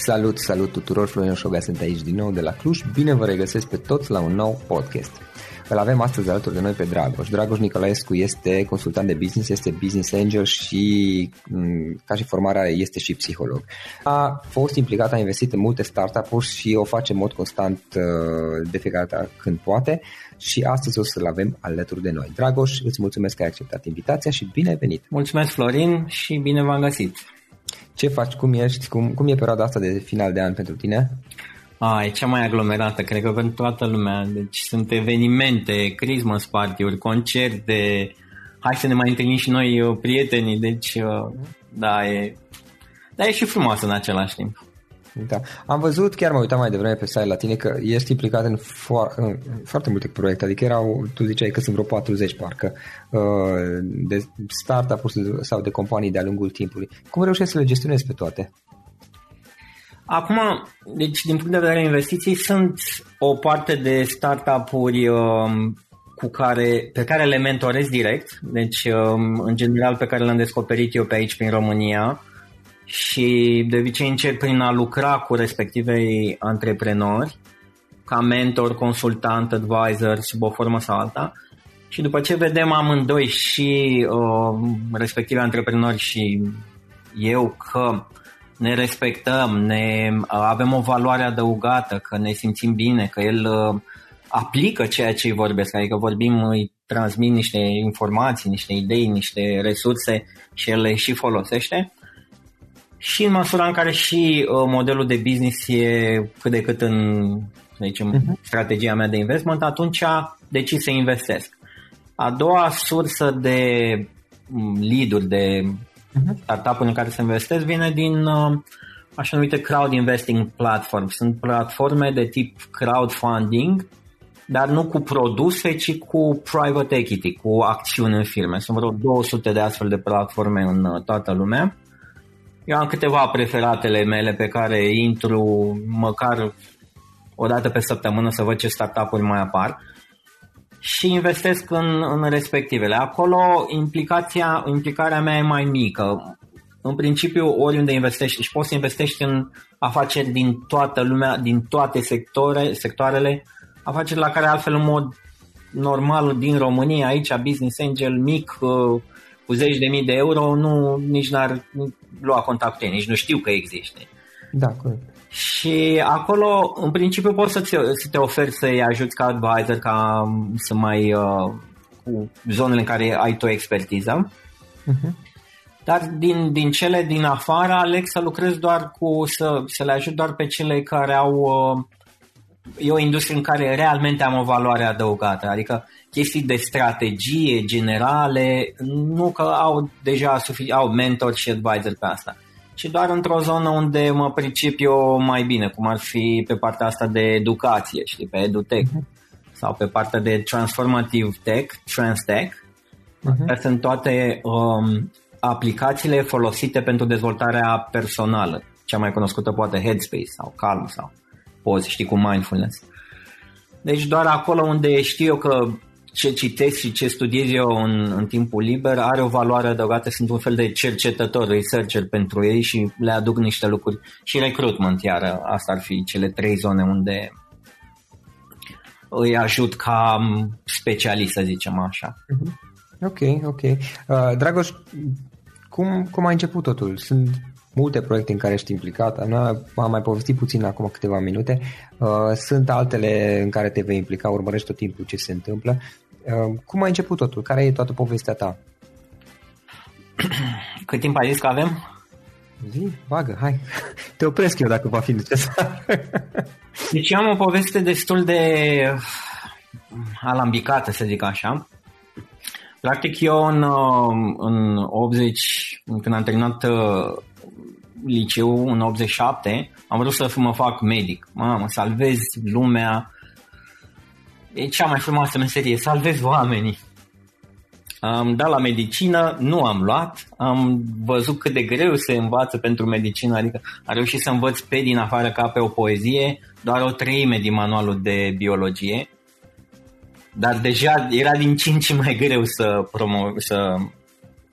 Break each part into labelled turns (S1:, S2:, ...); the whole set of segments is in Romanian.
S1: Salut, salut tuturor, Florin Șoga sunt aici din nou de la Cluj. Bine vă regăsesc pe toți la un nou podcast. Îl avem astăzi alături de noi pe Dragoș. Dragoș Nicolaescu este consultant de business, este business angel și mm, ca și formarea este și psiholog. A fost implicat, a investit în multe startup-uri și o face în mod constant uh, de fiecare dată când poate și astăzi o să-l avem alături de noi. Dragoș, îți mulțumesc că ai acceptat invitația și bine ai venit!
S2: Mulțumesc Florin și bine v-am găsit!
S1: Ce faci? Cum ești? Cum, cum e perioada asta de final de an pentru tine?
S2: A, e cea mai aglomerată, cred că pentru toată lumea. Deci sunt evenimente, Christmas party-uri, concerte, hai să ne mai întâlnim și noi uh, prietenii, deci uh, da, e, da, e și frumoasă în același timp.
S1: Da. Am văzut, chiar mă uitam mai devreme pe site la tine, că ești implicat în, fo- în foarte multe proiecte, adică erau, tu ziceai că sunt vreo 40 parcă, uh, de startup-uri sau de companii de-a lungul timpului. Cum reușești să le gestionezi pe toate?
S2: Acum, deci din punct de vedere investiții, sunt o parte de startup-uri um, cu care, pe care le mentorez direct, deci um, în general pe care le-am descoperit eu pe aici prin România, și de obicei încep prin a lucra cu respectivei antreprenori ca mentor, consultant, advisor sub o formă sau alta și după ce vedem amândoi și uh, respectivii antreprenori și eu că ne respectăm, ne, uh, avem o valoare adăugată, că ne simțim bine, că el uh, aplică ceea ce îi vorbesc, adică vorbim, îi transmit niște informații, niște idei, niște resurse și el le și folosește. Și în măsura în care și uh, modelul de business e cât de cât în să zicem, uh-huh. strategia mea de investment, atunci decis să investesc. A doua sursă de mm, lead-uri, de uh-huh. startup-uri în care să investesc vine din uh, așa numite crowd investing platform. Sunt platforme de tip crowdfunding, dar nu cu produse, ci cu private equity, cu acțiuni în firme. Sunt vreo 200 de astfel de platforme în uh, toată lumea. Eu am câteva preferatele mele pe care intru măcar o dată pe săptămână să văd ce startup-uri mai apar și investesc în, în respectivele. Acolo implicația, implicarea mea e mai mică. În principiu, oriunde investești și poți să investești în afaceri din toată lumea, din toate sectoare, sectoarele, afaceri la care altfel în mod normal din România, aici business angel mic, uh, cu zeci de mii de euro, nu, nici n-ar lua contact cu nici nu știu că există.
S1: Da, corect.
S2: Și acolo, în principiu, poți să, să te oferi să-i ajuți ca advisor, ca să mai uh, cu zonele în care ai tu expertiză. Uh-huh. Dar din, din cele din afară aleg să lucrez doar cu, să, să le ajut doar pe cele care au uh, e o industrie în care realmente am o valoare adăugată, adică chestii de strategie generale, nu că au deja sufic- au mentor și advisor pe asta ci doar într-o zonă unde mă pricep eu mai bine, cum ar fi pe partea asta de educație, știi, pe edutech uh-huh. sau pe partea de transformative tech, transtech. Uh-huh. sunt toate um, aplicațiile folosite pentru dezvoltarea personală. Cea mai cunoscută poate Headspace sau Calm sau poți știi, cu mindfulness. Deci doar acolo unde știu eu că ce citesc și ce studiez eu în, în timpul liber are o valoare adăugată, sunt un fel de cercetător, researcher pentru ei și le aduc niște lucruri și recruitment, iar asta ar fi cele trei zone unde îi ajut ca specialist, să zicem așa.
S1: Mhm. Ok, ok. Uh, Dragoș, cum, cum a început totul? Sunt multe proiecte în care ești implicat, am mai povestit puțin acum câteva minute, uh, sunt altele în care te vei implica, urmărești tot timpul ce se întâmplă. Uh, cum a început totul? Care e toată povestea ta?
S2: Cât timp ai zis că avem?
S1: Zi, vagă, hai. Te opresc eu dacă va fi necesar.
S2: Deci am o poveste destul de alambicată, să zic așa. Practic eu în, uh, în 80, când am terminat liceu în 87, am vrut să mă fac medic. Mamă, salvez lumea. E cea mai frumoasă meserie, salvez oamenii. Am dat la medicină, nu am luat, am văzut cât de greu se învață pentru medicină, adică am reușit să învăț pe din afară ca pe o poezie, doar o treime din manualul de biologie, dar deja era din ce în ce mai greu să, promo- să,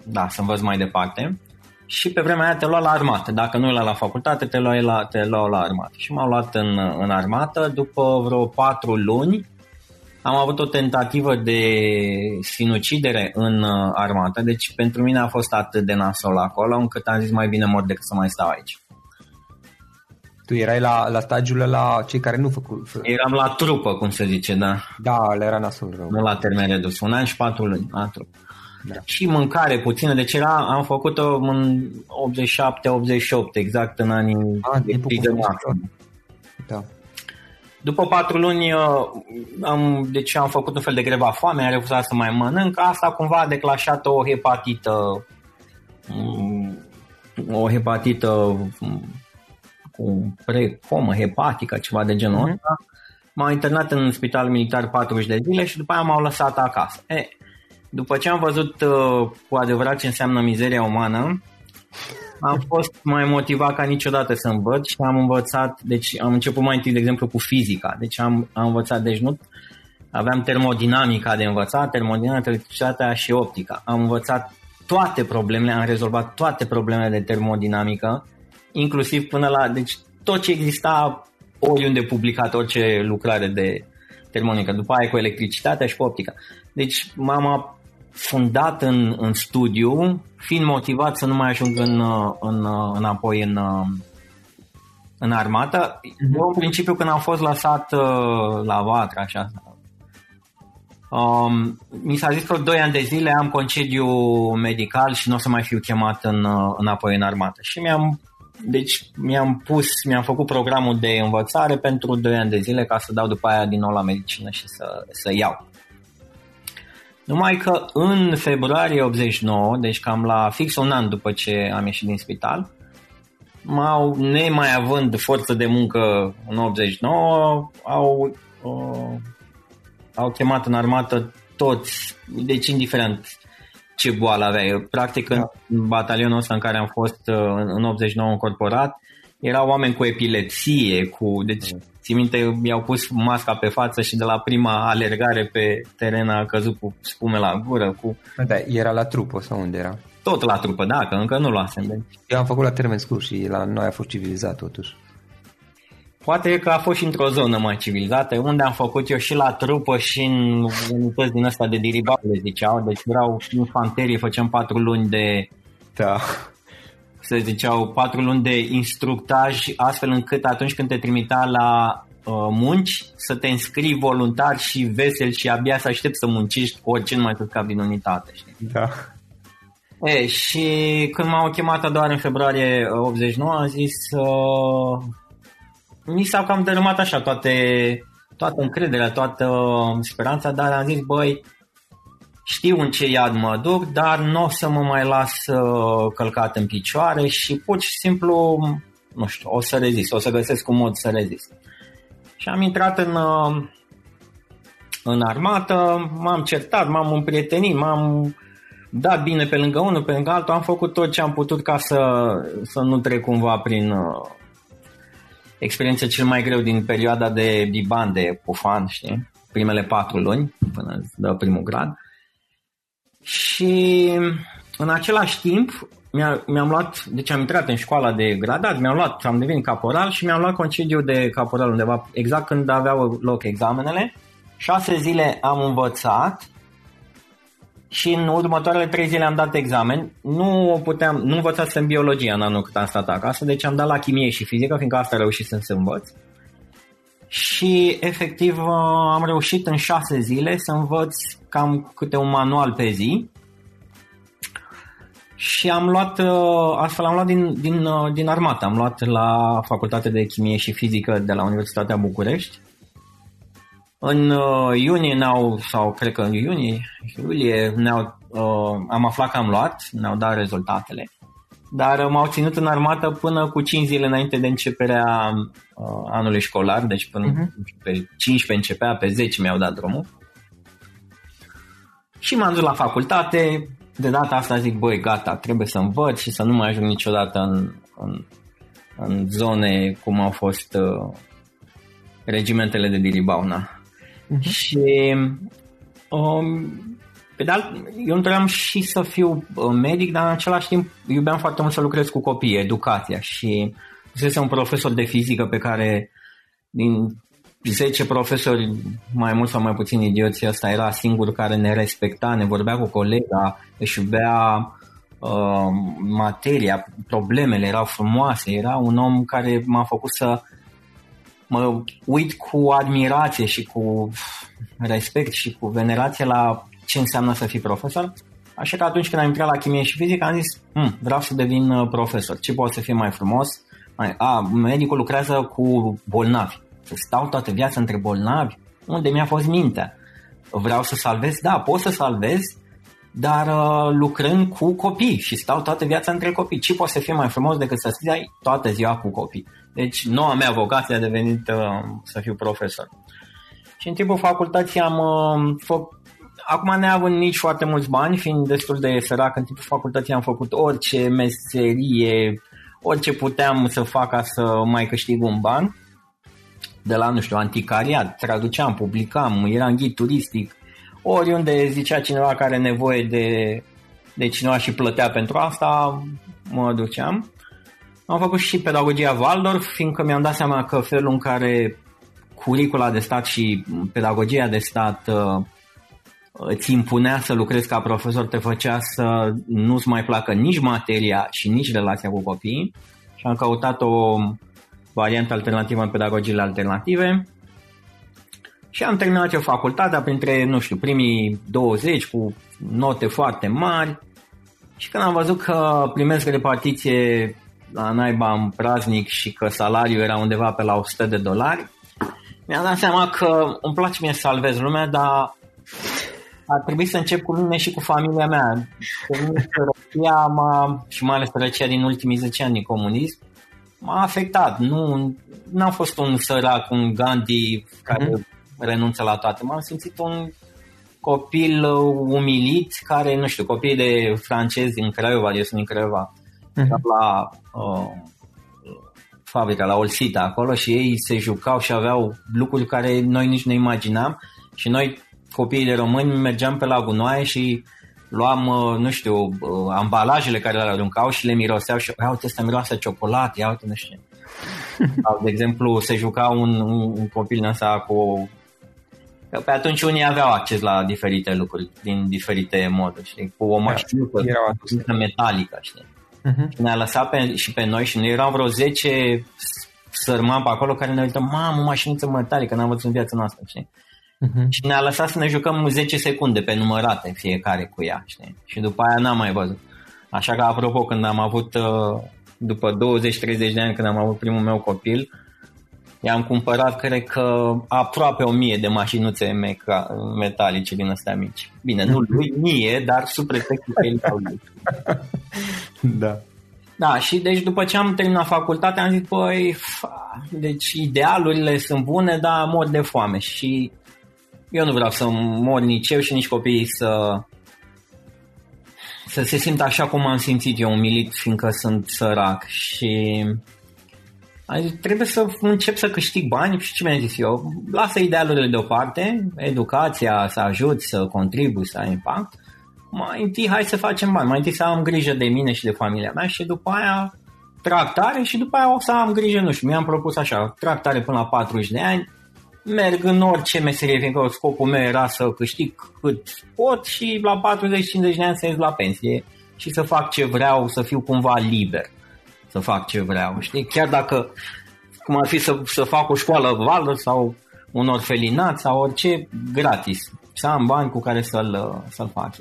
S2: da, să învăț mai departe și pe vremea aia te lua la armată. Dacă nu era la facultate, te lua la, te lua la armată. Și m-am luat în, în armată. După vreo patru luni am avut o tentativă de sinucidere în uh, armată. Deci pentru mine a fost atât de nasol acolo încât am zis mai bine mor decât să mai stau aici.
S1: Tu erai la, la stagiul la cei care nu făcu...
S2: Eram la trupă, cum se zice, da.
S1: Da, le era nasol rău.
S2: Nu la termen redus, un an și patru luni la trupă da. și mâncare puțină, deci era, am făcut-o în 87-88, exact în anii
S1: A, de
S2: Da. După patru luni uh, am, deci am făcut un fel de greva foame, am refuzat să mai mănânc. Asta cumva a declanșat o hepatită mm, o hepatită mm, cu precomă hepatică, ceva de genul mm-hmm. ăsta. M-am internat în spital militar 40 de zile și după aia m-au lăsat acasă. E, după ce am văzut uh, cu adevărat ce înseamnă mizeria umană, am fost mai motivat ca niciodată să învăț și am învățat, deci am început mai întâi, de exemplu, cu fizica. Deci am, am învățat, deci nu aveam termodinamica de învățat, termodinamica, electricitatea și optica. Am învățat toate problemele, am rezolvat toate problemele de termodinamică, inclusiv până la, deci tot ce exista oriunde publicat, orice lucrare de termodinamică, după aia cu electricitatea și cu optica. Deci m-am fundat în, în studiu, fiind motivat să nu mai ajung în, în, înapoi în, în armată. Uh-huh. Eu, în principiu, când am fost lăsat uh, la Vatra, așa, um, mi s-a zis că 2 ani de zile am concediu medical și nu o să mai fiu chemat în, uh, înapoi în armată. Și mi-am deci mi-am pus, mi-am făcut programul de învățare pentru 2 ani de zile ca să dau după aia din nou la medicină și să, să iau. Numai că în februarie 89, deci cam la fix un an după ce am ieșit din spital, m-au, nemai având forță de muncă în 89, au, uh, au chemat în armată toți, deci indiferent ce boală aveai. Practic în batalionul ăsta în care am fost uh, în 89 încorporat, erau oameni cu epilepsie, cu, deci mm. ții minte, mi-au pus masca pe față și de la prima alergare pe teren a căzut cu spume la gură. Cu...
S1: Da, era la trupă sau unde era?
S2: Tot la trupă, da, că încă nu luasem. Deci.
S1: Eu am făcut la termen scurt și la noi a fost civilizat totuși.
S2: Poate că a fost și într-o zonă mai civilizată, unde am făcut eu și la trupă și în unități din asta de diribale, ziceau. Deci vreau infanterie, făceam patru luni de...
S1: Da.
S2: Se ziceau patru luni de instructaj, astfel încât atunci când te trimita la uh, munci, să te înscrii voluntar și vesel și abia să aștepți să muncești cu orice nu mai tot cap din unitate. Știi?
S1: Da.
S2: E, și când m-au chemat doar în februarie 89, am zis... Uh, mi s-au cam dărâmat așa toate, toată încrederea, toată speranța, dar am zis, băi, știu în ce iad mă duc, dar nu o să mă mai las uh, călcat în picioare și pur și simplu, nu știu, o să rezist, o să găsesc un mod să rezist. Și am intrat în, uh, în armată, m-am certat, m-am împrietenit, m-am dat bine pe lângă unul, pe lângă altul, am făcut tot ce am putut ca să, să nu trec cumva prin, uh, experiența cel mai greu din perioada de biban, de pufan, știi? Primele patru luni, până dă primul grad. Și în același timp mi-a, mi-am luat, deci am intrat în școala de gradat, mi-am luat, am devenit caporal și mi-am luat concediu de caporal undeva, exact când aveau loc examenele. Șase zile am învățat și în următoarele trei zile am dat examen. Nu puteam, nu învățasem biologia în anul cât am stat acasă, deci am dat la chimie și fizică, fiindcă asta reușit să învăț. Și efectiv am reușit în șase zile să învăț cam câte un manual pe zi. Și am luat, astfel am luat din, din, din armată, am luat la Facultatea de Chimie și Fizică de la Universitatea București în uh, iunie ne-au, sau cred că în iunie, iulie, ne-au, uh, am aflat că am luat, ne-au dat rezultatele. Dar m-au ținut în armată până cu 5 zile înainte de începerea uh, anului școlar, deci până uh-huh. pe 15 începea, pe 10 mi-au dat drumul. Și m-am dus la facultate, de data asta zic, băi, gata, trebuie să învăț și să nu mai ajung niciodată în, în, în zone cum au fost uh, regimentele de diribauna. Uh-huh. Și um, pe de alt, eu întream și să fiu uh, medic, dar în același timp iubeam foarte mult să lucrez cu copii, educația și fusese un profesor de fizică pe care din 10 profesori, mai mult sau mai puțin idioții, ăsta era singur care ne respecta, ne vorbea cu colega, își iubea uh, materia, problemele erau frumoase, era un om care m-a făcut să mă uit cu admirație și cu respect și cu venerație la ce înseamnă să fii profesor. Așa că atunci când am intrat la chimie și fizică am zis, hm, vreau să devin uh, profesor. Ce poate să fie mai frumos? A, medicul lucrează cu bolnavi. Să stau toată viața între bolnavi? Unde mi-a fost mintea? Vreau să salvez? Da, pot să salvez, dar uh, lucrând cu copii și stau toată viața între copii. Ce poate să fie mai frumos decât să stai toată ziua cu copii? Deci noua mea vocație a devenit uh, să fiu profesor. Și în timpul facultății am uh, făcut Acum neavând nici foarte mulți bani, fiind destul de sărac, în timpul facultății am făcut orice meserie, orice puteam să fac ca să mai câștig un ban. De la, nu știu, anticariat, traduceam, publicam, eram ghid turistic, oriunde zicea cineva care are nevoie de, de cineva și plătea pentru asta, mă duceam. Am făcut și pedagogia Waldorf, fiindcă mi-am dat seama că felul în care curicula de stat și pedagogia de stat uh, îți impunea să lucrezi ca profesor, te făcea să nu-ți mai placă nici materia și nici relația cu copiii și am căutat o, variante alternativă în pedagogiile alternative. Și am terminat eu facultatea printre, nu știu, primii 20 cu note foarte mari. Și când am văzut că primesc repartiție la naiba în praznic și că salariul era undeva pe la 100 de dolari, mi-am dat seama că îmi place mie să salvez lumea, dar ar trebui să încep cu mine și cu familia mea. Sărăcia m-a, și mai ales sărăcia din ultimii 10 ani din comunism m-a afectat. Nu n-am fost un sărac, un Gandhi care mm-hmm. renunță la toate. M-am simțit un copil umilit care, nu știu, copii de francezi din Craiova, eu sunt din Craiova, mm-hmm. la uh, fabrica, la Olsita acolo și ei se jucau și aveau lucruri care noi nici nu imaginam și noi copiii de români mergeam pe la gunoaie și luam, uh, nu știu, uh, ambalajele care le aruncau și le miroseau și ia uite, ăsta miroase ciocolată, ia uite, nu știu. Sau, de exemplu, se juca un, un, un copil în asta cu Că pe atunci unii aveau acces la diferite lucruri din diferite moduri, știi? Cu o mașină metalică, știi? Uh-huh. Și ne-a lăsat pe, și pe noi și noi eram vreo 10 sărmani pe acolo care ne uităm, mamă, mașiniță metalică, n-am văzut în viața noastră, știi? Uh-huh. Și ne-a lăsat să ne jucăm 10 secunde pe numărate fiecare cu ea, știi? Și după aia n-am mai văzut. Așa că, apropo, când am avut, uh, după 20-30 de ani, când am avut primul meu copil, i-am cumpărat, cred că, aproape o mie de mașinuțe meca- metalice din astea mici. Bine, nu lui mie, dar sub pretextul că el lui.
S1: Da.
S2: Da, și deci după ce am terminat facultatea am zis, păi, fa, deci idealurile sunt bune, dar mor de foame și eu nu vreau să mor nici eu și nici copiii să să se simtă așa cum am simțit eu, umilit, fiindcă sunt sărac și trebuie să încep să câștig bani și ce mi-am zis eu, lasă idealurile deoparte, educația să ajut, să contribui, să ai impact, mai întâi hai să facem bani, mai întâi să am grijă de mine și de familia mea și după aia tractare și după aia o să am grijă, nu știu, mi-am propus așa, tractare până la 40 de ani, merg în orice meserie, fiindcă scopul meu era să câștig cât pot și la 40-50 de ani să ies la pensie și să fac ce vreau, să fiu cumva liber, să fac ce vreau, știi? Chiar dacă, cum ar fi să, să fac o școală vală sau un orfelinat sau orice, gratis, să am bani cu care să-l, să-l fac.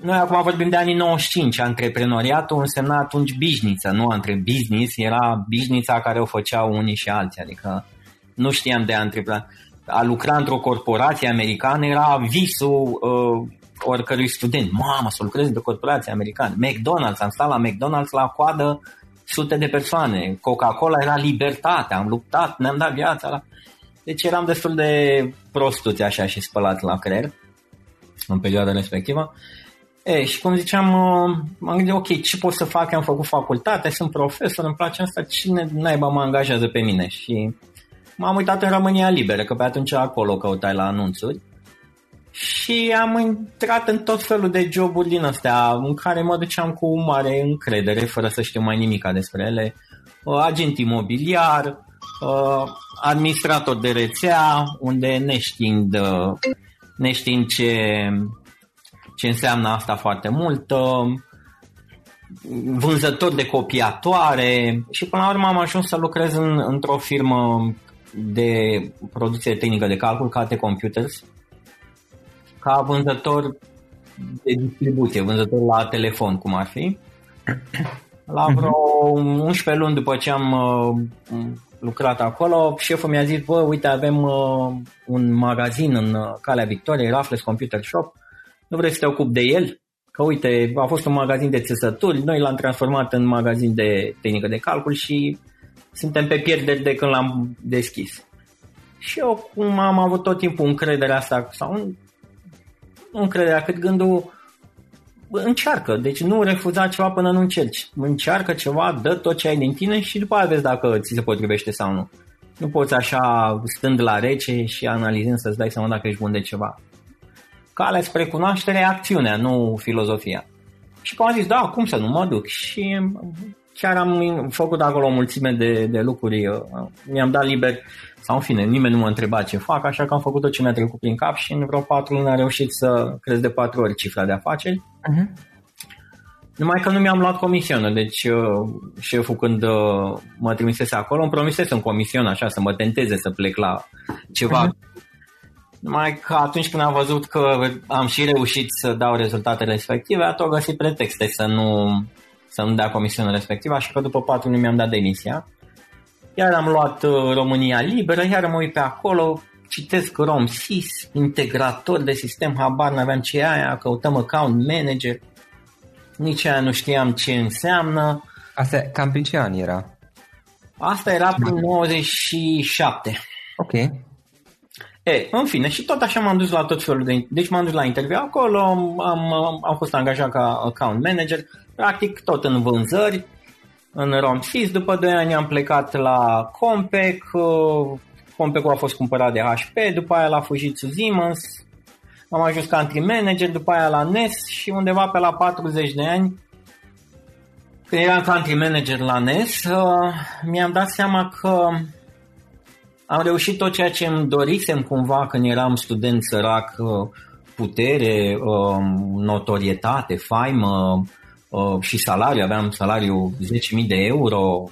S2: Noi acum vorbim de anii 95, antreprenoriatul însemna atunci bișniță, nu între business, era bișnița care o făceau unii și alții, adică nu știam de antreprenor. A lucra într-o corporație americană era visul uh, oricărui student. Mamă, să lucrez într-o corporație americană. McDonald's, am stat la McDonald's la coadă sute de persoane. Coca-Cola era libertate, am luptat, ne-am dat viața. La... Deci eram destul de prostuți așa și spălat la creier în perioada respectivă. E, și cum ziceam, uh, m-am gândit, ok, ce pot să fac? Am făcut facultate, sunt profesor, îmi place asta, cine naiba mă angajează pe mine? Și m-am uitat în România Liberă, că pe atunci acolo căutai la anunțuri. Și am intrat în tot felul de joburi din astea, în care mă duceam cu mare încredere, fără să știu mai nimica despre ele. Uh, agent imobiliar, uh, administrator de rețea, unde neștiind, neștiind ce, ce înseamnă asta foarte mult, vânzător de copiatoare și până la urmă am ajuns să lucrez în, într-o firmă de producție tehnică de calcul, KT Computers, ca vânzător de distribuție, vânzător la telefon, cum ar fi. La vreo 11 luni după ce am uh, lucrat acolo, șeful mi-a zis, bă, uite, avem uh, un magazin în uh, Calea Victoriei, Raffles Computer Shop, nu vrei să te ocupi de el? Că uite, a fost un magazin de țesături, noi l-am transformat în magazin de tehnică de calcul și suntem pe pierderi de când l-am deschis. Și eu cum am avut tot timpul încrederea asta, sau nu încrederea, cât gândul încearcă, deci nu refuza ceva până nu încerci. Încearcă ceva, dă tot ce ai din tine și după aia vezi dacă ți se potrivește sau nu. Nu poți așa stând la rece și analizând să-ți dai seama dacă ești bun de ceva. Calea spre cunoaștere e acțiunea, nu filozofia. Și cum am zis, da, cum să nu mă duc? Și chiar am făcut acolo o mulțime de, de lucruri, uh, mi-am dat liber, sau în fine, nimeni nu mă întreba ce fac, așa că am făcut tot ce mi-a trecut prin cap și în vreo patru luni am reușit să cresc de patru ori cifra de afaceri. Uh-huh. Numai că nu mi-am luat comisionă, deci uh, șeful când uh, mă trimisese acolo îmi promisese un comision așa să mă tenteze să plec la ceva. Uh-huh. Numai că atunci când am văzut că am și reușit să dau rezultatele respective, a găsit pretexte să nu, să nu dea comisiunea respectivă, așa că după patru luni mi-am dat demisia. Iar am luat uh, România Liberă, iar mă uit pe acolo, citesc RomSys, integrator de sistem, habar n-aveam ce e aia, căutăm account manager, nici aia nu știam ce înseamnă.
S1: Asta cam prin ce an era?
S2: Asta era prin 97.
S1: Ok.
S2: E, în fine, și tot așa m-am dus la tot felul de... Deci m-am dus la interviu acolo, am, am, am fost angajat ca account manager, practic tot în vânzări, în RomSys. După 2 ani am plecat la Compec, Compec a fost cumpărat de HP, după aia la Fujitsu Siemens, am ajuns country manager, după aia la NES și undeva pe la 40 de ani, când eram country manager la NES, uh, mi-am dat seama că am reușit tot ceea ce îmi dorisem cumva când eram student sărac, uh, putere, um, notorietate, faimă uh, și salariu. Aveam salariu 10.000 de euro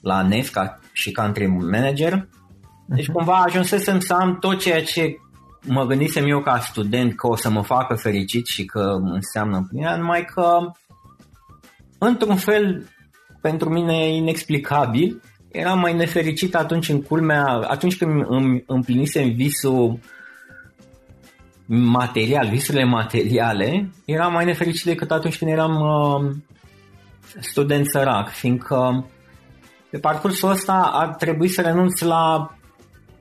S2: la NES și country manager. Deci mhm. cumva ajunsesem să am tot ceea ce mă gândisem eu ca student că o să mă facă fericit și că înseamnă împlinirea, numai că într-un fel pentru mine inexplicabil eram mai nefericit atunci în culmea, atunci când îmi împlinisem visul material, visurile materiale, eram mai nefericit decât atunci când eram uh, student sărac, fiindcă pe parcursul ăsta ar trebui să renunț la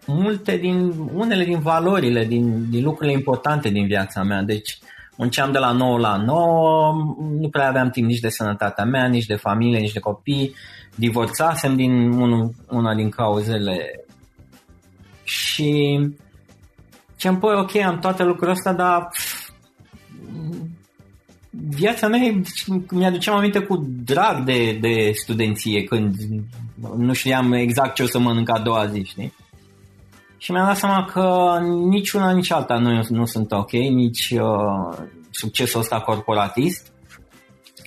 S2: multe din, unele din valorile, din, din lucrurile importante din viața mea. Deci munceam de la 9 la 9, nu prea aveam timp nici de sănătatea mea, nici de familie, nici de copii. Divorțasem din un, una din cauzele și ce am păi, ok, am toate lucrurile astea, dar viața mea deci, mi-aduceam aminte cu drag de, de studenție când nu știam exact ce o să mănânc a doua zi, știi? Și mi-am dat seama că nici una, nici alta nu, nu sunt ok, nici uh, succesul ăsta corporatist.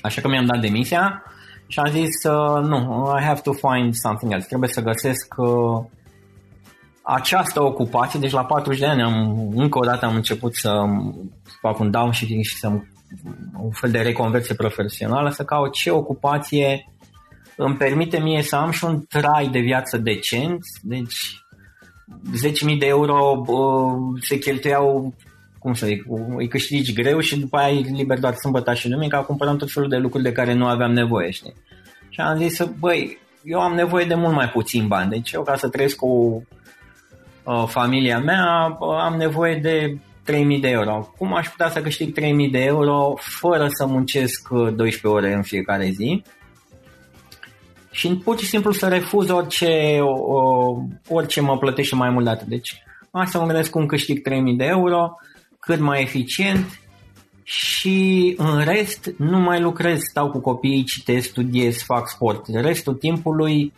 S2: Așa că mi-am dat demisia și am zis, uh, nu, I have to find something else. Trebuie să găsesc uh, această ocupație. Deci la 40 de ani am, încă o dată am început să fac un downshift și să un fel de reconversie profesională, să caut ce ocupație îmi permite mie să am și un trai de viață decent, deci 10.000 de euro uh, se cheltuiau cum să zic, îi câștigi greu și după aia e liber doar sâmbătă și duminica, cumpărăm tot felul de lucruri de care nu aveam nevoie, știi? Și am zis, băi, eu am nevoie de mult mai puțin bani, deci eu ca să trăiesc cu uh, familia mea am nevoie de 3000 de euro. Cum aș putea să câștig 3000 de euro fără să muncesc 12 ore în fiecare zi? și pur și simplu să refuz orice, o, orice mă plătește mai mult de atât. Deci asta mă gândesc cum câștig 3000 de euro, cât mai eficient și în rest nu mai lucrez, stau cu copiii, citesc, studiez, fac sport. Restul timpului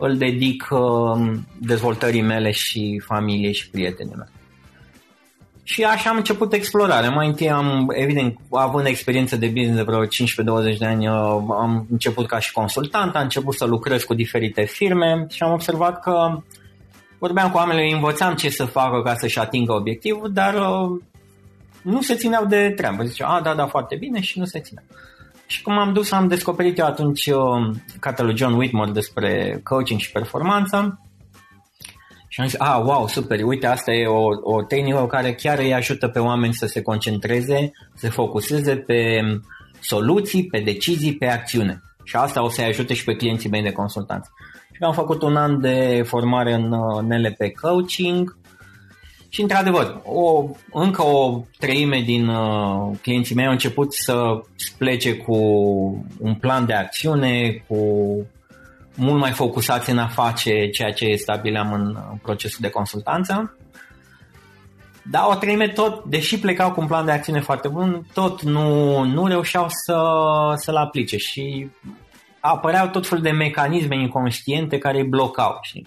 S2: îl dedic uh, dezvoltării mele și familiei și prietenii mei. Și așa am început explorarea. Mai întâi am, evident, având experiență de business de vreo 15-20 de ani, uh, am început ca și consultant, am început să lucrez cu diferite firme și am observat că vorbeam cu oamenii, învățam ce să facă ca să-și atingă obiectivul, dar uh, nu se țineau de treabă. Zicea, a, da, da, foarte bine și nu se țineau. Și cum am dus, am descoperit eu atunci uh, cartea lui John Whitmore despre coaching și performanță și am zis, ah, wow, super, uite, asta e o, o tehnică care chiar îi ajută pe oameni să se concentreze, să se focuseze pe soluții, pe decizii, pe acțiune. Și asta o să-i ajute și pe clienții mei de consultanță. Și am făcut un an de formare în NLP Coaching și, într-adevăr, o, încă o treime din uh, clienții mei au început să plece cu un plan de acțiune, cu mult mai focusați în a face ceea ce stabileam în procesul de consultanță. Dar o treime tot, deși plecau cu un plan de acțiune foarte bun, tot nu, nu reușeau să, să-l aplice și apăreau tot felul de mecanisme inconștiente care îi blocau. Știi?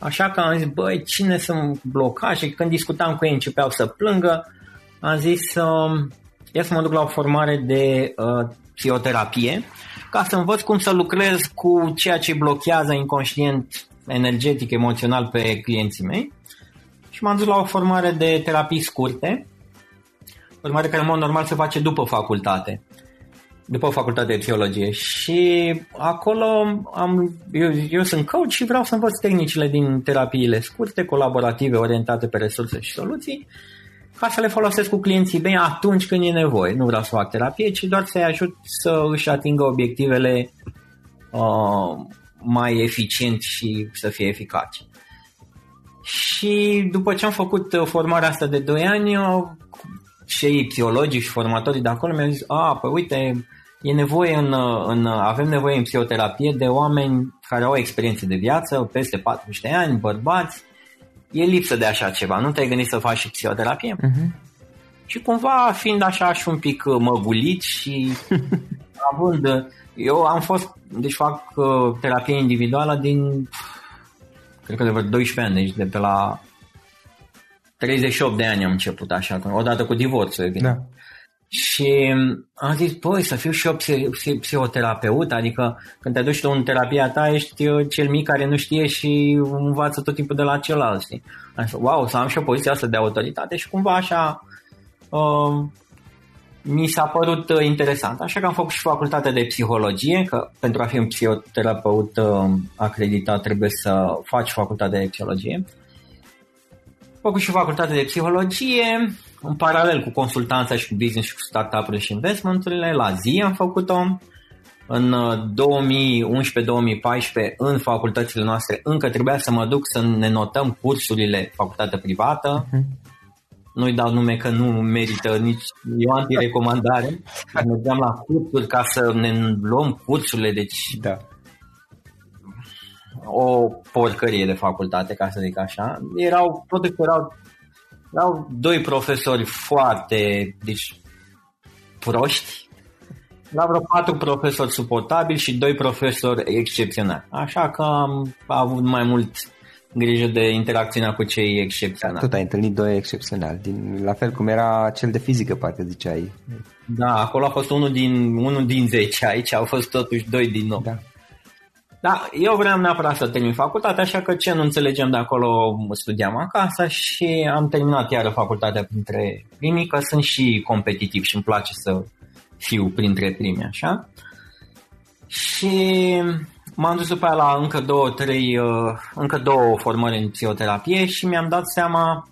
S2: Așa că am zis, băi, cine să bloca? Și când discutam cu ei începeau să plângă, am zis, uh, e să mă duc la o formare de uh, psihoterapie ca să învăț cum să lucrez cu ceea ce blochează inconștient, energetic, emoțional pe clienții mei. Și m-am dus la o formare de terapii scurte, formare care în mod normal se face după facultate după facultatea de psihologie și acolo am, eu, eu sunt coach și vreau să învăț tehnicile din terapiile scurte, colaborative, orientate pe resurse și soluții, ca să le folosesc cu clienții mei atunci când e nevoie. Nu vreau să fac terapie, ci doar să-i ajut să își atingă obiectivele uh, mai eficient și să fie eficace. Și după ce am făcut formarea asta de 2 ani, și psihologii și formatorii de acolo mi-au zis, a, păi uite, e nevoie în, în, avem nevoie în psihoterapie de oameni care au experiențe de viață, peste 40 de ani, bărbați, e lipsă de așa ceva. Nu te-ai gândit să faci și psihoterapie? Uh-huh. Și cumva, fiind așa și un pic uh, măgulit și având... Uh, eu am fost, deci fac uh, terapie individuală din, cred că de vreo 12 ani, deci de pe la 38 de ani am început așa, odată cu divorțul, evident. Da. Și am zis, păi, să fiu și eu psihoterapeut, adică când te duci tu în terapia ta, ești uh, cel mic care nu știe și învață tot timpul de la celălalt, știi? Am zis, wow, să am și o poziție asta de autoritate și cumva așa uh, mi s-a părut uh, interesant. Așa că am făcut și facultatea de psihologie, că pentru a fi un psihoterapeut uh, acreditat trebuie să faci facultatea de psihologie. Am făcut și facultatea de psihologie, în paralel cu consultanța și cu business și cu startup-urile și investmenturile, la zi am făcut-o. În 2011-2014, uh, în facultățile noastre, încă trebuia să mă duc să ne notăm cursurile facultate privată. Uh-huh. Nu-i dau nume că nu merită nici eu anti-recomandare. Mergeam la cursuri ca să ne luăm cursurile, deci da. o porcărie de facultate, ca să zic așa. Erau, tot erau erau doi profesori foarte, deci, proști, la vreo patru profesori suportabili și doi profesori excepționali. Așa că am avut mai mult grijă de interacțiunea cu cei excepționali.
S1: Tot ai întâlnit doi excepționali, din, la fel cum era cel de fizică, poate ziceai.
S2: Da, acolo a fost unul din, unul din 10, aici au fost totuși doi din nou. Da. Da, eu vreau neapărat să termin facultatea, așa că ce nu înțelegem de acolo studiam acasă și am terminat iară facultatea printre primii, că sunt și competitiv și îmi place să fiu printre primii, așa. Și m-am dus după aia la încă două, trei, uh, încă două formări în psihoterapie și mi-am dat seama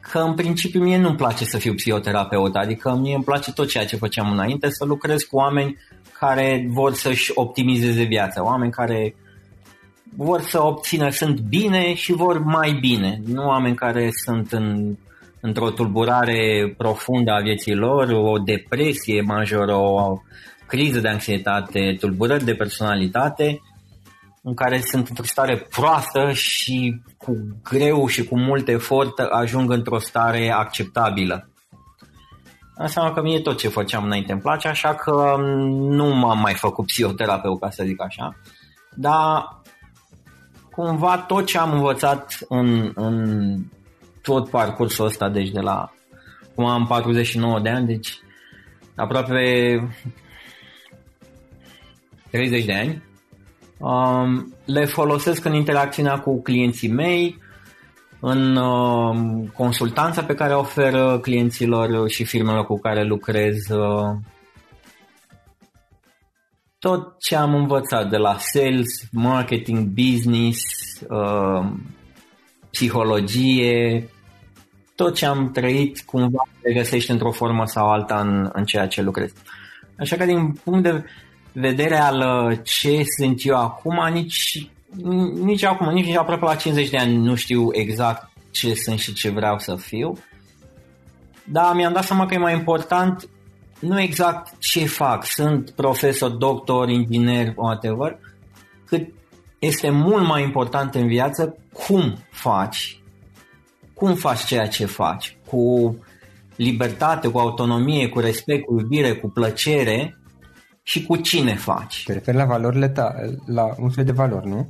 S2: că în principiu mie nu-mi place să fiu psihoterapeut, adică mie îmi place tot ceea ce făceam înainte, să lucrez cu oameni care vor să-și optimizeze viața, oameni care vor să obțină, sunt bine și vor mai bine, nu oameni care sunt în, într-o tulburare profundă a vieții lor, o depresie majoră, o criză de anxietate, tulburări de personalitate, în care sunt într-o stare proastă și cu greu și cu mult efort ajung într-o stare acceptabilă înseamnă că mie tot ce făceam înainte îmi place, așa că nu m-am mai făcut psihoterapeut, ca să zic așa. Dar cumva tot ce am învățat în, în tot parcursul ăsta, deci de la cum am 49 de ani, deci aproape 30 de ani, um, le folosesc în interacțiunea cu clienții mei, în uh, consultanța pe care o oferă clienților și firmelor cu care lucrez. Uh, tot ce am învățat de la sales, marketing, business, uh, psihologie, tot ce am trăit cumva se găsește într-o formă sau alta în, în ceea ce lucrez. Așa că din punct de vedere al ce sunt eu acum, nici nici acum, nici aproape la 50 de ani nu știu exact ce sunt și ce vreau să fiu. Dar mi-am dat seama că e mai important nu exact ce fac, sunt profesor, doctor, inginer, whatever, cât este mult mai important în viață cum faci, cum faci ceea ce faci, cu libertate, cu autonomie, cu respect, cu iubire, cu plăcere și cu cine faci.
S1: Te referi la valorile ta, la un fel de valori, nu?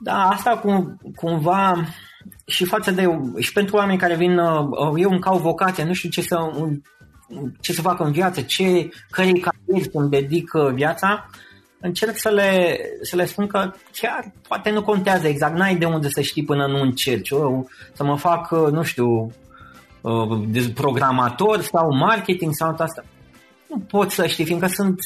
S2: Da, asta cum, cumva și față de și pentru oameni care vin, uh, eu îmi caut vocație, nu știu ce să ce să fac în viață, ce, cărei carieri îmi dedic viața, încerc să le, să le spun că chiar poate nu contează exact, n-ai de unde să știi până nu încerci. Eu, să mă fac, nu știu, programator sau marketing sau asta. Nu pot să știi, fiindcă sunt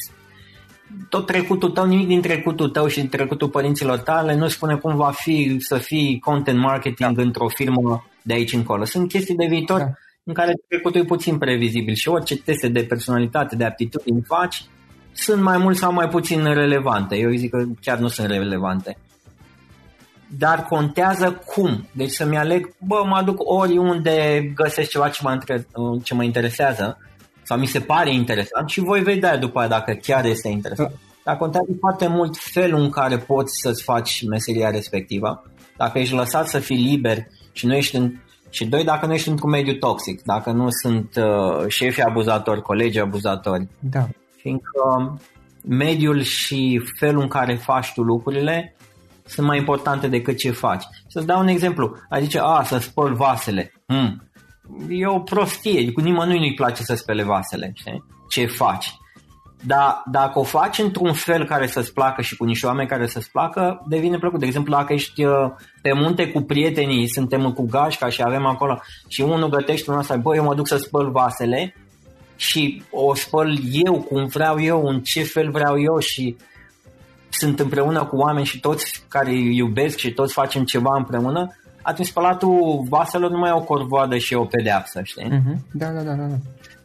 S2: tot trecutul tău, nimic din trecutul tău și din trecutul părinților tale nu spune cum va fi să fii content marketing da. într-o firmă de aici încolo. Sunt chestii de viitor da. în care trecutul e puțin previzibil și orice teste de personalitate, de aptitudini faci, sunt mai mult sau mai puțin relevante. Eu zic că chiar nu sunt relevante. Dar contează cum. Deci să-mi aleg, bă, mă aduc oriunde găsesc ceva ce mă, ce mă interesează sau mi se pare interesant și voi vedea după aia dacă chiar este interesant. Da. Dar contează foarte mult felul în care poți să-ți faci meseria respectivă. Dacă ești lăsat să fii liber și nu ești în, și doi, dacă nu ești într-un mediu toxic, dacă nu sunt uh, șefi abuzatori, colegi abuzatori.
S1: Da.
S2: Fiindcă mediul și felul în care faci tu lucrurile sunt mai importante decât ce faci. Să-ți dau un exemplu. Ai zice, a, să spăl vasele. Hmm e o prostie, cu nimănui nu-i place să spele vasele, știi? ce faci. Dar dacă o faci într-un fel care să-ți placă și cu niște oameni care să-ți placă, devine plăcut. De exemplu, dacă ești uh, pe munte cu prietenii, suntem cu gașca și avem acolo și unul gătește un asta, băi, eu mă duc să spăl vasele și o spăl eu cum vreau eu, în ce fel vreau eu și sunt împreună cu oameni și toți care îi iubesc și toți facem ceva împreună, atunci spălatul vaselor nu mai e o corvoadă și o pedeapsă, știi?
S1: Uh-huh. Da, da, da, da.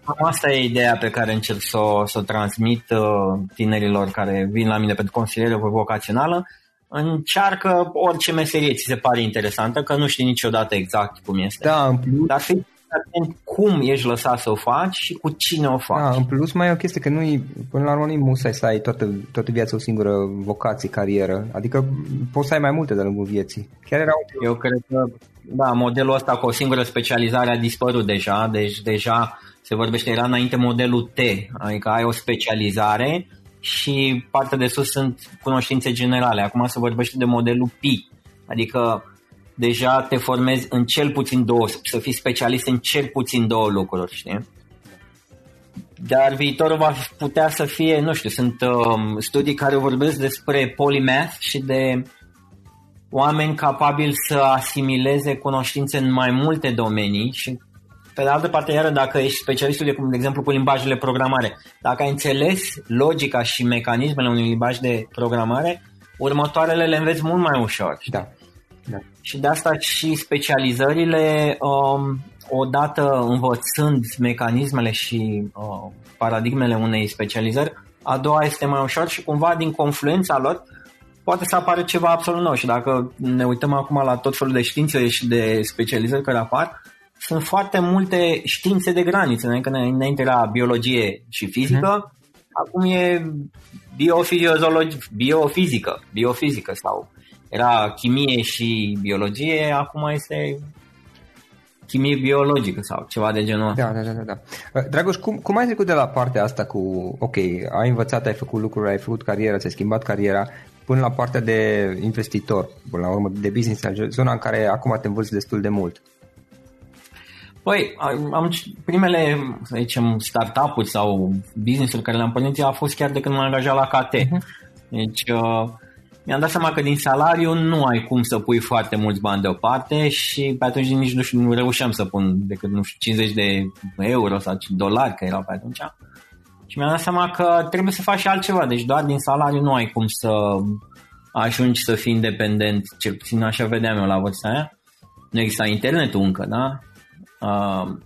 S2: Cam asta e ideea pe care încerc să o, să o transmit uh, tinerilor care vin la mine pentru consiliere vocațională. Încearcă orice meserie ți se pare interesantă, că nu știi niciodată exact cum este.
S1: Da, în plus...
S2: Dar fii atent cum ești lăsat să o faci și cu cine o faci.
S1: Da, în plus mai e o chestie că nu până la urmă nu musai să ai toată, toată viața o singură vocație, carieră. Adică poți să ai mai multe de-a lungul vieții. Chiar era
S2: un... Eu cred că da, modelul ăsta cu o singură specializare a dispărut deja, deci deja se vorbește, era înainte modelul T, adică ai o specializare și partea de sus sunt cunoștințe generale. Acum se vorbește de modelul P, adică deja te formezi în cel puțin două, să fii specialist în cel puțin două lucruri, știi? Dar viitorul va putea să fie, nu știu, sunt um, studii care vorbesc despre polymath și de oameni capabili să asimileze cunoștințe în mai multe domenii și pe de altă parte, iară, dacă ești specialistul, de, de exemplu, cu limbajele programare, dacă ai înțeles logica și mecanismele unui limbaj de programare, următoarele le înveți mult mai ușor.
S1: Da.
S2: Da. Și de asta și specializările, um, odată învățând mecanismele și uh, paradigmele unei specializări, a doua este mai ușor și cumva din confluența lor poate să apară ceva absolut nou și dacă ne uităm acum la tot felul de științe și de specializări care apar, sunt foarte multe științe de graniță, înainte, înainte era biologie și fizică, mm-hmm. acum e biofiziologie, biofizică, biofizică sau era chimie și biologie, acum este chimie biologică sau ceva de genul
S1: Da, da, da, da. da. Uh, Dragoș, cum, cum ai trecut de la partea asta cu, ok, ai învățat, ai făcut lucruri, ai făcut carieră, ți-ai schimbat cariera, până la partea de investitor, până la urmă de business, zona în care acum te învăț destul de mult?
S2: Păi, am, primele, să zicem, startup-uri sau business-uri care le-am pornit a fost chiar de când m-am angajat la KT. Uh-huh. Mhm. Deci, uh, mi-am dat seama că din salariu nu ai cum să pui foarte mulți bani deoparte și pe atunci nici nu, știu, nu reușeam să pun decât nu știu, 50 de euro sau dolari că erau pe atunci. Și mi-am dat seama că trebuie să faci și altceva, deci doar din salariu nu ai cum să ajungi să fii independent, cel puțin așa vedeam eu la vârsta aia. Nu exista internetul încă, da? Uh,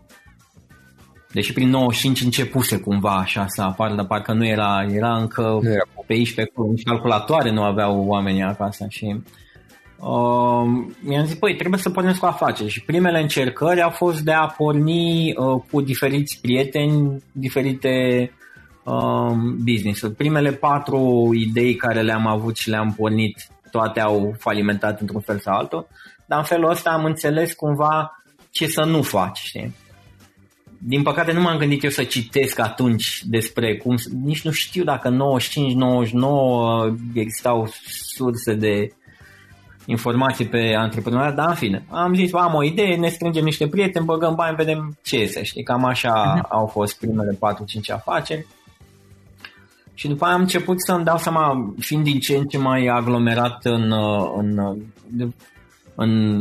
S2: deși prin 95 începuse cumva așa să apară, dar parcă nu era, era încă nu era. Pe aici, pe acolo, nici calculatoare nu aveau oamenii acasă și uh, mi-am zis, păi, trebuie să pornesc cu afaceri și primele încercări au fost de a porni uh, cu diferiți prieteni, diferite uh, business-uri. Primele patru idei care le-am avut și le-am pornit, toate au falimentat într-un fel sau altul, dar în felul ăsta am înțeles cumva ce să nu faci, știi? Din păcate nu m-am gândit eu să citesc atunci despre cum, nici nu știu dacă 95-99 existau surse de informații pe antreprenoriat, dar în fine, am zis, am o idee, ne strângem niște prieteni, băgăm bani, vedem ce iese, știi, cam așa uh-huh. au fost primele 4-5 afaceri. Și după aia am început să-mi dau seama, fiind din ce în ce mai aglomerat în, în, în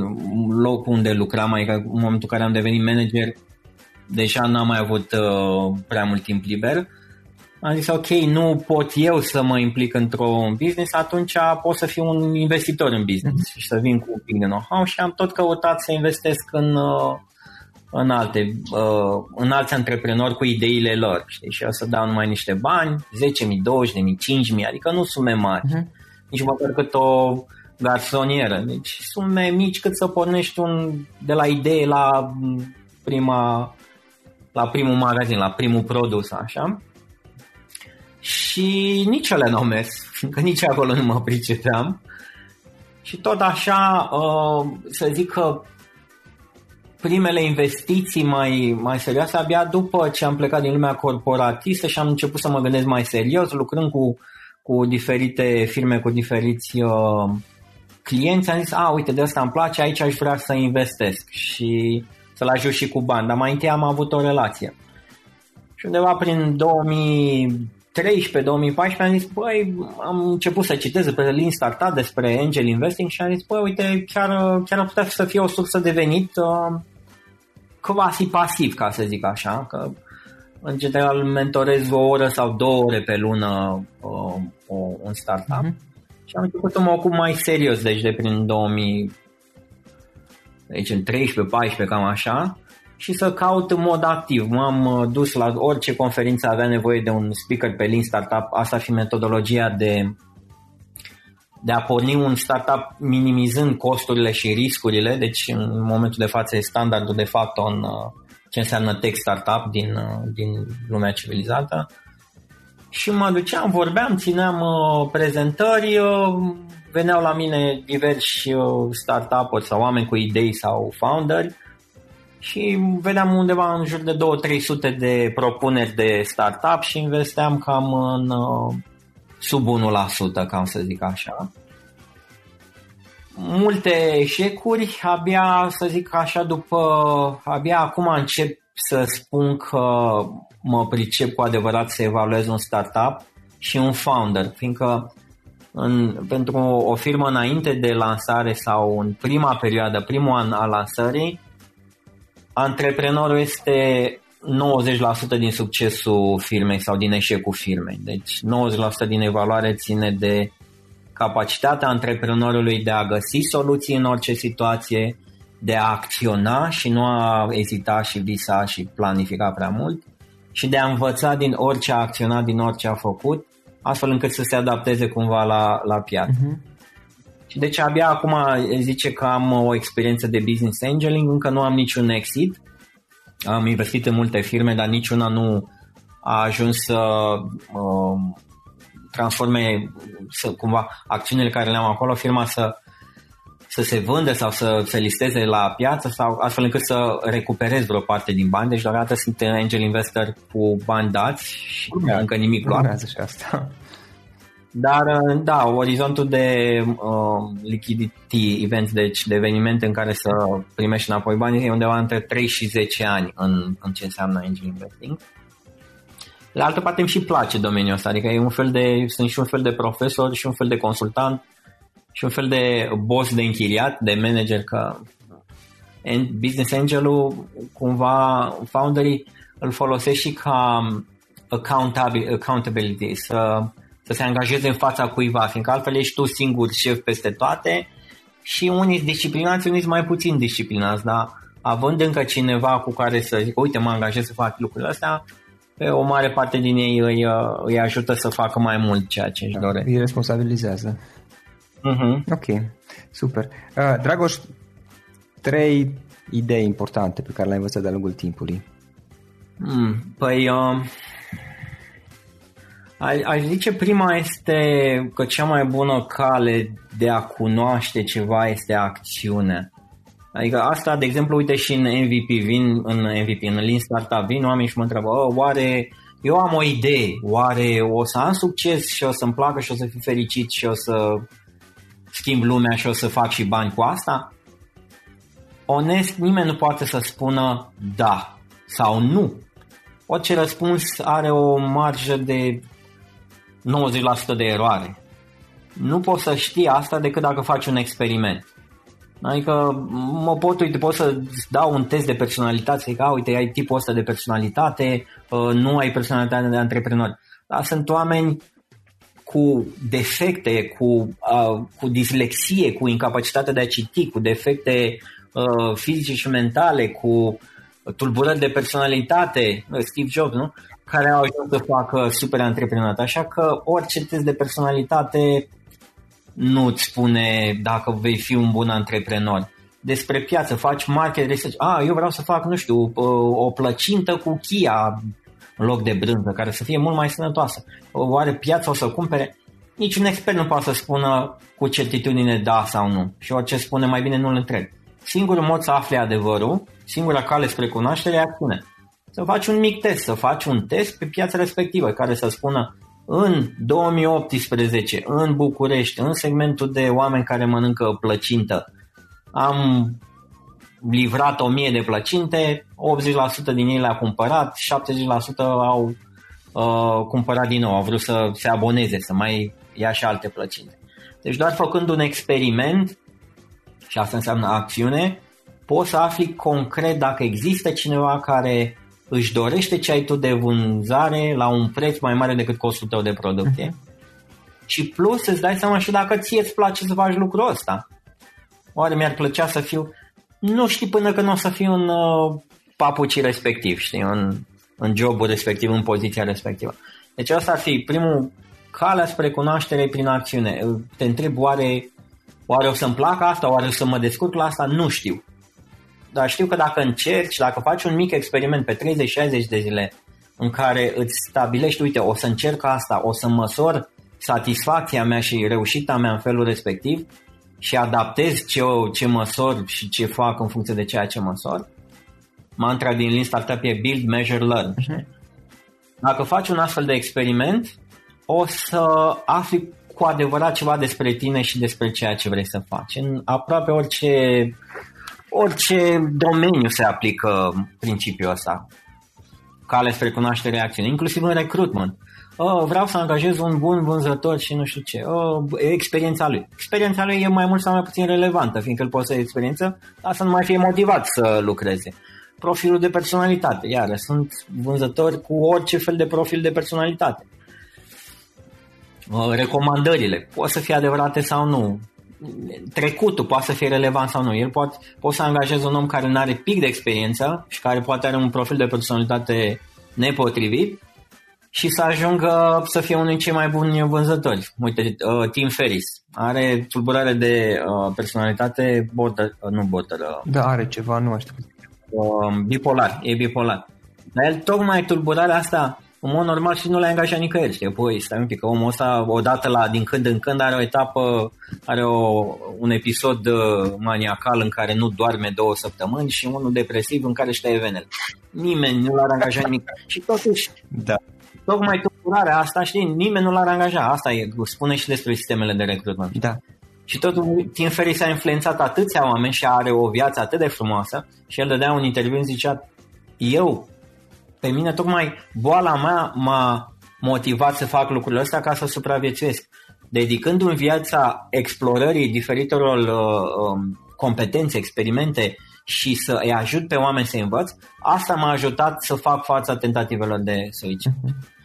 S2: locul unde lucram, adică în momentul în care am devenit manager, deja n-am mai avut uh, prea mult timp liber. Am zis, ok, nu pot eu să mă implic într-un business, atunci pot să fiu un investitor în business mm-hmm. și să vin cu un pic de know-how și am tot căutat să investesc în, uh, în alte, uh, în alți antreprenori cu ideile lor, știi, și o să dau numai niște bani, 10.000, 20.000, 5.000, adică nu sume mari, uh-huh. nici măcar cât o garsonieră, deci sume mici cât să pornești un, de la idee la prima, la primul magazin, la primul produs, așa. Și nici ele nu au mers, că nici acolo nu mă pricepeam. Și tot așa, uh, să zic că primele investiții mai, mai serioase abia după ce am plecat din lumea corporatistă și am început să mă gândesc mai serios, lucrând cu, cu diferite firme, cu diferiți uh, clienți, am zis, a, uite, de asta îmi place, aici aș vrea să investesc și să-l ajut și cu bani, dar mai întâi am avut o relație. Și undeva prin 2013-2014 am zis, băi, am început să citez pe Lean Startup despre angel investing și am zis, băi, uite, chiar, chiar ar putea să fie o sursă de venit uh, quasi pasiv, ca să zic așa, că în general mentorez o oră sau două ore pe lună uh, o, un startup. Mm-hmm. Și am început să mă ocup mai serios, deci de prin 2000, deci în 13-14, cam așa, și să caut în mod activ. M-am uh, dus la orice conferință avea nevoie de un speaker pe Lean Startup, asta fi metodologia de de a porni un startup minimizând costurile și riscurile, deci în momentul de față e standardul de fapt în uh, ce înseamnă tech startup din, uh, din lumea civilizată. Și mă duceam, vorbeam, țineam uh, prezentări, veneau la mine diversi startup-uri sau oameni cu idei sau founderi și vedeam undeva în jur de 2-300 de propuneri de startup și investeam cam în sub 1%, cam să zic așa. Multe eșecuri, abia să zic așa după, abia acum încep să spun că mă pricep cu adevărat să evaluez un startup și un founder, fiindcă în, pentru o firmă înainte de lansare sau în prima perioadă, primul an al lansării, antreprenorul este 90% din succesul firmei sau din eșecul firmei. Deci 90% din evaluare ține de capacitatea antreprenorului de a găsi soluții în orice situație, de a acționa și nu a ezita și visa și planifica prea mult și de a învăța din orice a acționat, din orice a făcut, astfel încât să se adapteze cumva la, la piață. Uh-huh. Și deci abia acum zice că am o experiență de business angeling, încă nu am niciun exit, am investit în multe firme, dar niciuna nu a ajuns să uh, transforme să, cumva acțiunile care le-am acolo, firma să să se vândă sau să se listeze la piață sau astfel încât să recuperez vreo parte din bani. Deci deocamdată sunt angel investor cu bani dați și Urmează. încă nimic luat.
S1: și asta.
S2: Dar, da, orizontul de uh, liquidity events, deci de evenimente în care să primești înapoi bani, e undeva între 3 și 10 ani în, în ce înseamnă angel investing. La altă parte îmi și place domeniul ăsta, adică e un fel de, sunt și un fel de profesor și un fel de consultant și un fel de boss de închiriat, de manager, că business angelul cumva founderii îl folosesc și ca accountability, să să se angajeze în fața cuiva, fiindcă altfel ești tu singur șef peste toate și unii sunt disciplinați, unii sunt mai puțin disciplinați, dar având încă cineva cu care să zic, uite, mă angajez să fac lucrurile astea, pe o mare parte din ei îi, îi ajută să facă mai mult ceea ce își doresc.
S1: Îi responsabilizează. Uh-huh. Ok, super. Uh, Dragoș, trei idei importante pe care le-ai învățat de-a lungul timpului.
S2: Mm, păi, uh, Aș zice prima este că cea mai bună cale de a cunoaște ceva este acțiunea. Adică asta, de exemplu, uite și în MVP, vin în MVP, în Lean Startup, vin oameni și mă întreabă, oare eu am o idee, oare o să am succes și o să-mi placă și o să fiu fericit și o să schimb lumea și o să fac și bani cu asta? Onest, nimeni nu poate să spună da sau nu. Orice răspuns are o marjă de 90% de eroare. Nu poți să știi asta decât dacă faci un experiment. Adică mă pot, uite, pot să dau un test de personalitate, să zic, a, uite, ai tipul ăsta de personalitate, uh, nu ai personalitate de antreprenor. Dar sunt oameni cu defecte, cu, uh, cu dislexie, cu incapacitate de a citi, cu defecte uh, fizice și mentale, cu tulburări de personalitate, Steve Jobs, nu? care au ajuns să facă super antreprenor. Așa că orice test de personalitate nu îți spune dacă vei fi un bun antreprenor. Despre piață, faci market research. Ah, eu vreau să fac, nu știu, o plăcintă cu chia în loc de brânză, care să fie mult mai sănătoasă. Oare piața o să cumpere? Niciun expert nu poate să spună cu certitudine da sau nu. Și orice spune, mai bine nu-l întreb. Singurul mod să afli adevărul, singura cale spre cunoaștere e acțiune. Să faci un mic test, să faci un test pe piața respectivă care să spună în 2018, în București, în segmentul de oameni care mănâncă plăcintă, am livrat 1000 de plăcinte, 80% din ei le-a cumpărat, 70% au uh, cumpărat din nou, au vrut să se aboneze, să mai ia și alte plăcinte. Deci doar făcând un experiment, și asta înseamnă acțiune, poți să afli concret dacă există cineva care își dorește ce ai tu de vânzare la un preț mai mare decât costul tău de producție. Uh-huh. Și plus îți dai seama și dacă ție îți place să faci lucrul ăsta. Oare mi-ar plăcea să fiu... Nu știi până când o să fiu în uh, papucii respectiv, știi, în, în jobul respectiv, în poziția respectivă. Deci asta ar fi primul calea spre cunoaștere prin acțiune. Te întreb oare, oare o să-mi placă asta, oare o să mă descurc la asta? Nu știu dar știu că dacă încerci, dacă faci un mic experiment pe 30-60 de zile în care îți stabilești, uite, o să încerc asta, o să măsor satisfacția mea și reușita mea în felul respectiv și adaptez ce, ce măsor și ce fac în funcție de ceea ce măsor. Mantra din Lean Startup e Build, Measure, Learn. Uh-huh. Dacă faci un astfel de experiment, o să afli cu adevărat ceva despre tine și despre ceea ce vrei să faci. În aproape orice orice domeniu se aplică principiul ăsta. Cale spre cunoaștere acțiune, inclusiv în recruitment. Oh, vreau să angajez un bun vânzător și nu știu ce. Oh, experiența lui. Experiența lui e mai mult sau mai puțin relevantă, fiindcă îl poți să ai experiență, dar să nu mai fie motivat să lucreze. Profilul de personalitate. Iar sunt vânzători cu orice fel de profil de personalitate. Recomandările. Pot să fie adevărate sau nu trecutul poate să fie relevant sau nu. El poate, poate să angajeze un om care nu are pic de experiență și care poate are un profil de personalitate nepotrivit și să ajungă să fie unul dintre cei mai buni vânzători. Uite, uh, Tim Ferris are tulburare de uh, personalitate border, uh, nu border. Uh,
S1: da, are ceva, nu știu.
S2: Uh, bipolar, e bipolar. Dar el tocmai tulburarea asta în mod normal și nu l-ai angajat nicăieri, știi? Păi, stai un pic, că omul ăsta odată la, din când în când are o etapă, are o, un episod uh, maniacal în care nu doarme două săptămâni și unul depresiv în care își taie venele. Nimeni nu l-ar angaja nimic. Și totuși,
S1: da.
S2: Tocmai tulburarea asta, știi, nimeni nu l-ar angaja. Asta e, spune și despre sistemele de recrutment.
S1: Da.
S2: Și totul Tim Ferriss a influențat atâția oameni și are o viață atât de frumoasă și el dădea un interviu și zicea eu pe mine tocmai boala mea m-a motivat să fac lucrurile astea ca să supraviețuiesc. Dedicând în viața explorării diferitelor uh, um, competențe, experimente și să îi ajut pe oameni să învăț, asta m-a ajutat să fac fața tentativelor de switch. Uh-huh.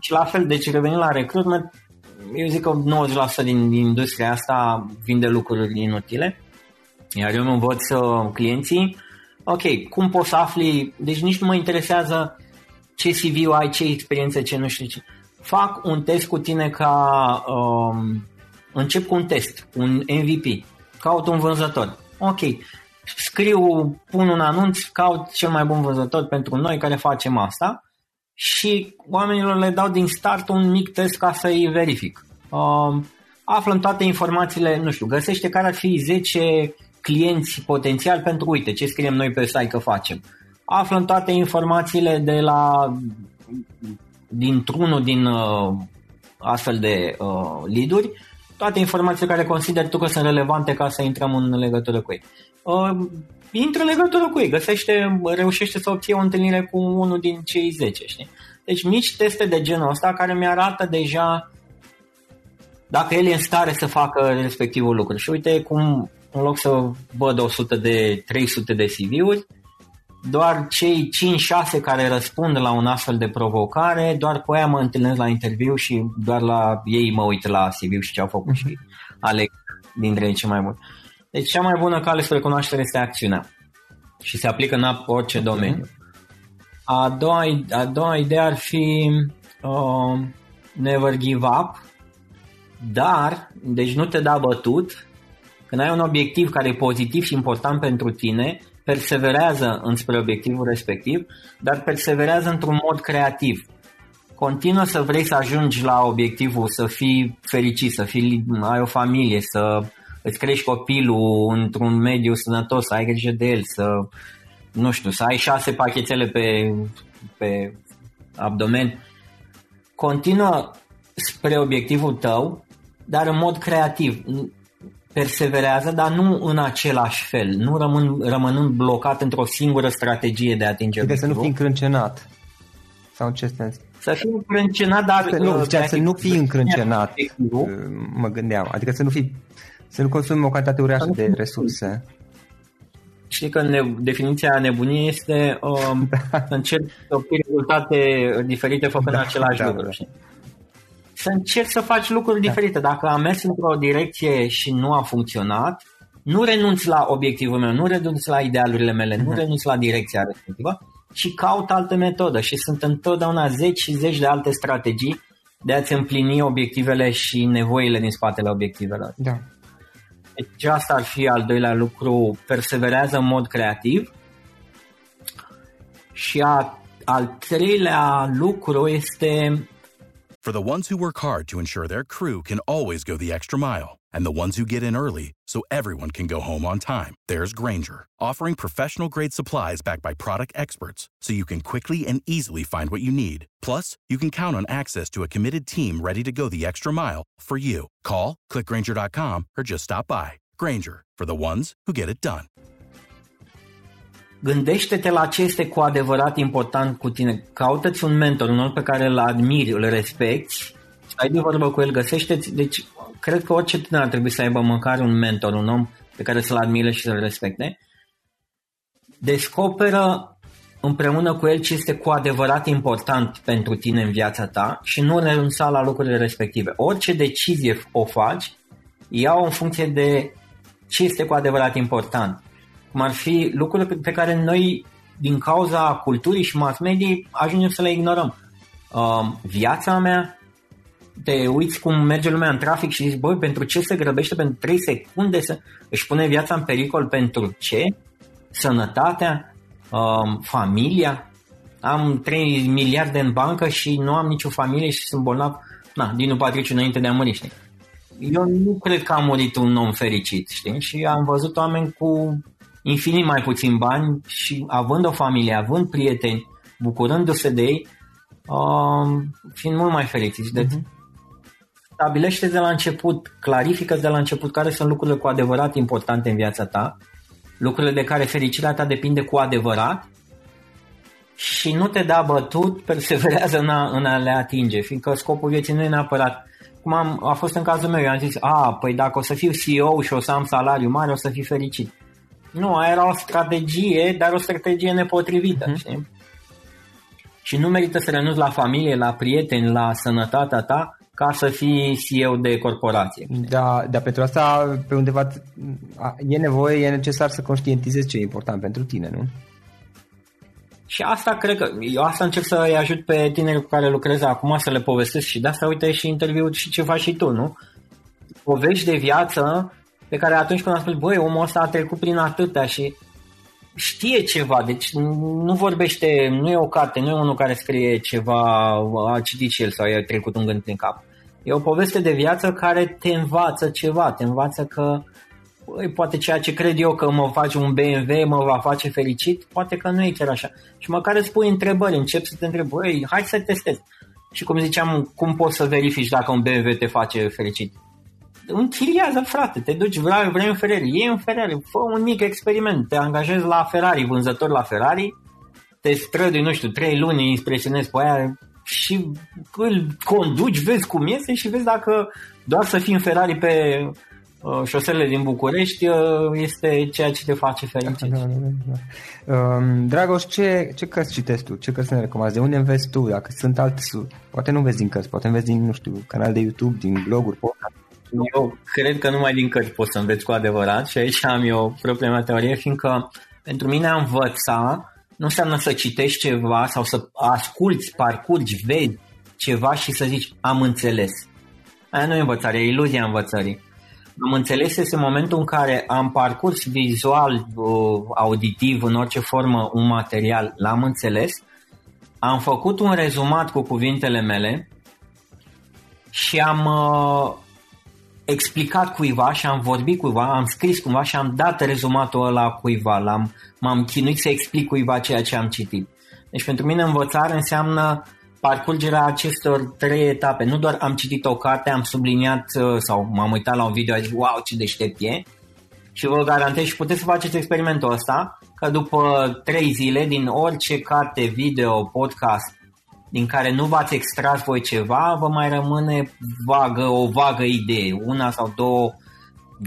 S2: Și la fel, deci revenind la recruitment, eu zic că 90% din, din industria asta vinde lucruri inutile, iar eu îmi învăț uh, clienții, ok, cum poți să afli, deci nici nu mă interesează ce CV ai, ce experiență, ce nu știu ce. Fac un test cu tine ca... Um, încep cu un test, un MVP. Caut un vânzător. Ok. Scriu, pun un anunț, caut cel mai bun vânzător pentru noi care facem asta și oamenilor le dau din start un mic test ca să-i verific. Um, aflăm toate informațiile, nu știu, găsește care ar fi 10 clienți potențial pentru, uite, ce scriem noi pe site că facem aflăm toate informațiile de la dintr-unul din uh, astfel de uh, lead toate informațiile care consider tu că sunt relevante ca să intrăm în legătură cu ei. Uh, intră în legătură cu ei, găsește, reușește să obție o întâlnire cu unul din cei 10, știi? Deci mici teste de genul ăsta care mi-arată deja dacă el e în stare să facă respectivul lucru. Și uite cum în loc să văd 100 de 300 de CV-uri, doar cei 5-6 care răspund la un astfel de provocare, doar cu aia mă întâlnesc la interviu și doar la ei mă uit la CV și ce au făcut și aleg dintre ei ce mai mult. Deci cea mai bună cale spre cunoaștere este acțiunea și se aplică în orice domeniu. A doua, a doua idee ar fi uh, never give up, dar, deci nu te da bătut, când ai un obiectiv care e pozitiv și important pentru tine, perseverează înspre obiectivul respectiv, dar perseverează într-un mod creativ. Continuă să vrei să ajungi la obiectivul, să fii fericit, să fii, ai o familie, să îți crești copilul într-un mediu sănătos, să ai grijă de el, să, nu știu, să ai șase pachetele pe, pe abdomen. Continuă spre obiectivul tău, dar în mod creativ perseverează, dar nu în același fel, nu rămân, rămânând blocat într-o singură strategie de a atinge
S1: adică să nu fii încrâncenat. Sau în ce sens?
S2: Să fii încrâncenat, dar...
S1: Să, nu, zicea, să nu fii încrâncenat, uh, mă gândeam. Adică să nu fii să nu consumi o cantitate uriașă de resurse.
S2: Știi că ne, definiția nebuniei este um, da. să încerci să obții rezultate diferite făcând da, același da, lucru. Da să încerci să faci lucruri da. diferite. Dacă am mers într-o direcție și nu a funcționat, nu renunți la obiectivul meu, nu renunți la idealurile mele, uh-huh. nu mhm. renunți la direcția respectivă și caut altă metodă și sunt întotdeauna zeci și zeci de alte strategii de a-ți împlini obiectivele și nevoile din spatele obiectivelor.
S1: Da.
S2: Deci asta ar fi al doilea lucru, perseverează în mod creativ. Și a, al treilea lucru este
S3: For the ones who work hard to ensure their crew can always go the extra mile, and the ones who get in early so everyone can go home on time, there's Granger, offering professional grade supplies backed by product experts so you can quickly and easily find what you need. Plus, you can count on access to a committed team ready to go the extra mile for you. Call, clickgranger.com, or just stop by. Granger, for the ones who get it done.
S2: Gândește-te la ce este cu adevărat important cu tine. Caută-ți un mentor, un om pe care îl admiri, îl respecti, ai de vorbă cu el, găsește Deci, cred că orice tânăr ar trebui să aibă măcar un mentor, un om pe care să-l admire și să-l respecte. Descoperă împreună cu el ce este cu adevărat important pentru tine în viața ta și nu renunța la lucrurile respective. Orice decizie o faci, ia-o în funcție de ce este cu adevărat important cum ar fi lucruri pe care noi, din cauza culturii și mass media, ajungem să le ignorăm. Uh, viața mea, te uiți cum merge lumea în trafic și zici, băi, pentru ce se grăbește pentru 3 secunde să își pune viața în pericol pentru ce? Sănătatea? Uh, familia? Am 3 miliarde în bancă și nu am nicio familie și sunt bolnav. Na, din patriciu înainte de a muri, știi? Eu nu cred că a murit un om fericit, știi? Și am văzut oameni cu infinit mai puțin bani și având o familie, având prieteni, bucurându-se de ei, uh, fiind mult mai fericiți. Deci, uh-huh. Stabilește de la început, clarifică de la început care sunt lucrurile cu adevărat importante în viața ta, lucrurile de care fericirea ta depinde cu adevărat și nu te da bătut, perseverează în a, în a le atinge, fiindcă scopul vieții nu e neapărat cum am, a fost în cazul meu, eu am zis, a, păi dacă o să fiu CEO și o să am salariu mare, o să fiu fericit. Nu, aia era o strategie, dar o strategie nepotrivită, uh-huh. știi? Și nu merită să renunți la familie, la prieteni, la sănătatea ta ca să fii CEO de corporație.
S1: Da, dar pentru asta, pe undeva, e nevoie, e necesar să conștientizezi ce e important pentru tine, nu?
S2: Și asta cred că, eu asta încerc să îi ajut pe tineri cu care lucrez acum să le povestesc și de asta uite și interviul și ce faci și tu, nu? Povești de viață pe care atunci când am spus, băi, omul ăsta a trecut prin atâtea și știe ceva, deci nu vorbește, nu e o carte, nu e unul care scrie ceva, a citit și el sau i-a trecut un gând prin cap. E o poveste de viață care te învață ceva, te învață că băi, poate ceea ce cred eu că mă face un BMW mă va face fericit, poate că nu e chiar așa. Și măcar îți pui întrebări, încep să te întrebi, băi, hai să testez. Și cum ziceam, cum poți să verifici dacă un BMW te face fericit? Închiriază, frate, te duci, vrei, vrei un Ferrari, iei un Ferrari, fă un mic experiment, te angajezi la Ferrari, vânzător la Ferrari, te strădui, nu știu, trei luni, impresionezi pe aia și îl conduci, vezi cum iese și vezi dacă doar să fii în Ferrari pe uh, șoselele din București uh, este ceea ce te face fericit. Da, da, da,
S1: da. Um, Dragoș, ce, ce cărți citești tu? Ce cărți ne recomanzi? De unde înveți tu? Dacă sunt alte, poate nu vezi din cărți, poate înveți din, nu știu, canal de YouTube, din bloguri, podcast.
S2: Eu cred că numai din cărți poți să înveți cu adevărat și aici am eu propria teorie, fiindcă pentru mine a învăța nu înseamnă să citești ceva sau să asculți, parcurgi, vezi ceva și să zici am înțeles. Aia nu e învățare, e iluzia învățării. Am înțeles este momentul în care am parcurs vizual, auditiv, în orice formă, un material, l-am înțeles, am făcut un rezumat cu cuvintele mele și am uh, explicat cuiva și am vorbit cuiva, am scris cumva și am dat rezumatul ăla cuiva, l-am, m-am chinuit să explic cuiva ceea ce am citit. Deci pentru mine învățare înseamnă parcurgerea acestor trei etape. Nu doar am citit o carte, am subliniat uh, sau m-am uitat la un video, și zis, wow, ce deștept e. Și vă garantez și puteți să faceți experimentul ăsta, că după trei zile din orice carte, video, podcast din care nu v-ați extras voi ceva, vă mai rămâne vagă, o vagă idee, una sau două,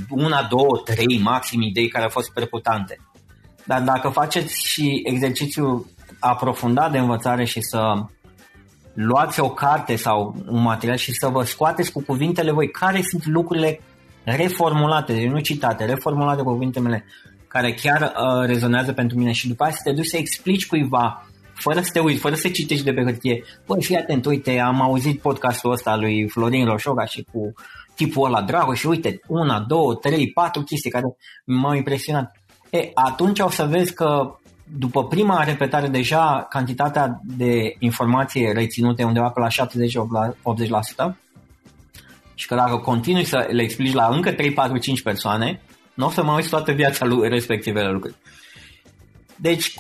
S2: una, două, trei maxim idei care au fost percutante. Dar dacă faceți și exercițiul aprofundat de învățare și să luați o carte sau un material și să vă scoateți cu cuvintele voi care sunt lucrurile reformulate, deci nu citate, reformulate cu cuvintele mele, care chiar uh, rezonează pentru mine și după aceea să te duci să explici cuiva fără să te uiți, fără să citești de pe hârtie, băi, fii atent, uite, am auzit podcastul ăsta lui Florin Roșoga și cu tipul ăla dragă și uite, una, două, trei, patru chestii care m-au impresionat. E, atunci o să vezi că după prima repetare deja cantitatea de informație reținute undeva pe la 70-80% și că dacă continui să le explici la încă 3, 4, 5 persoane, nu o să mai uiți toată viața lui respectivele lucruri. Deci,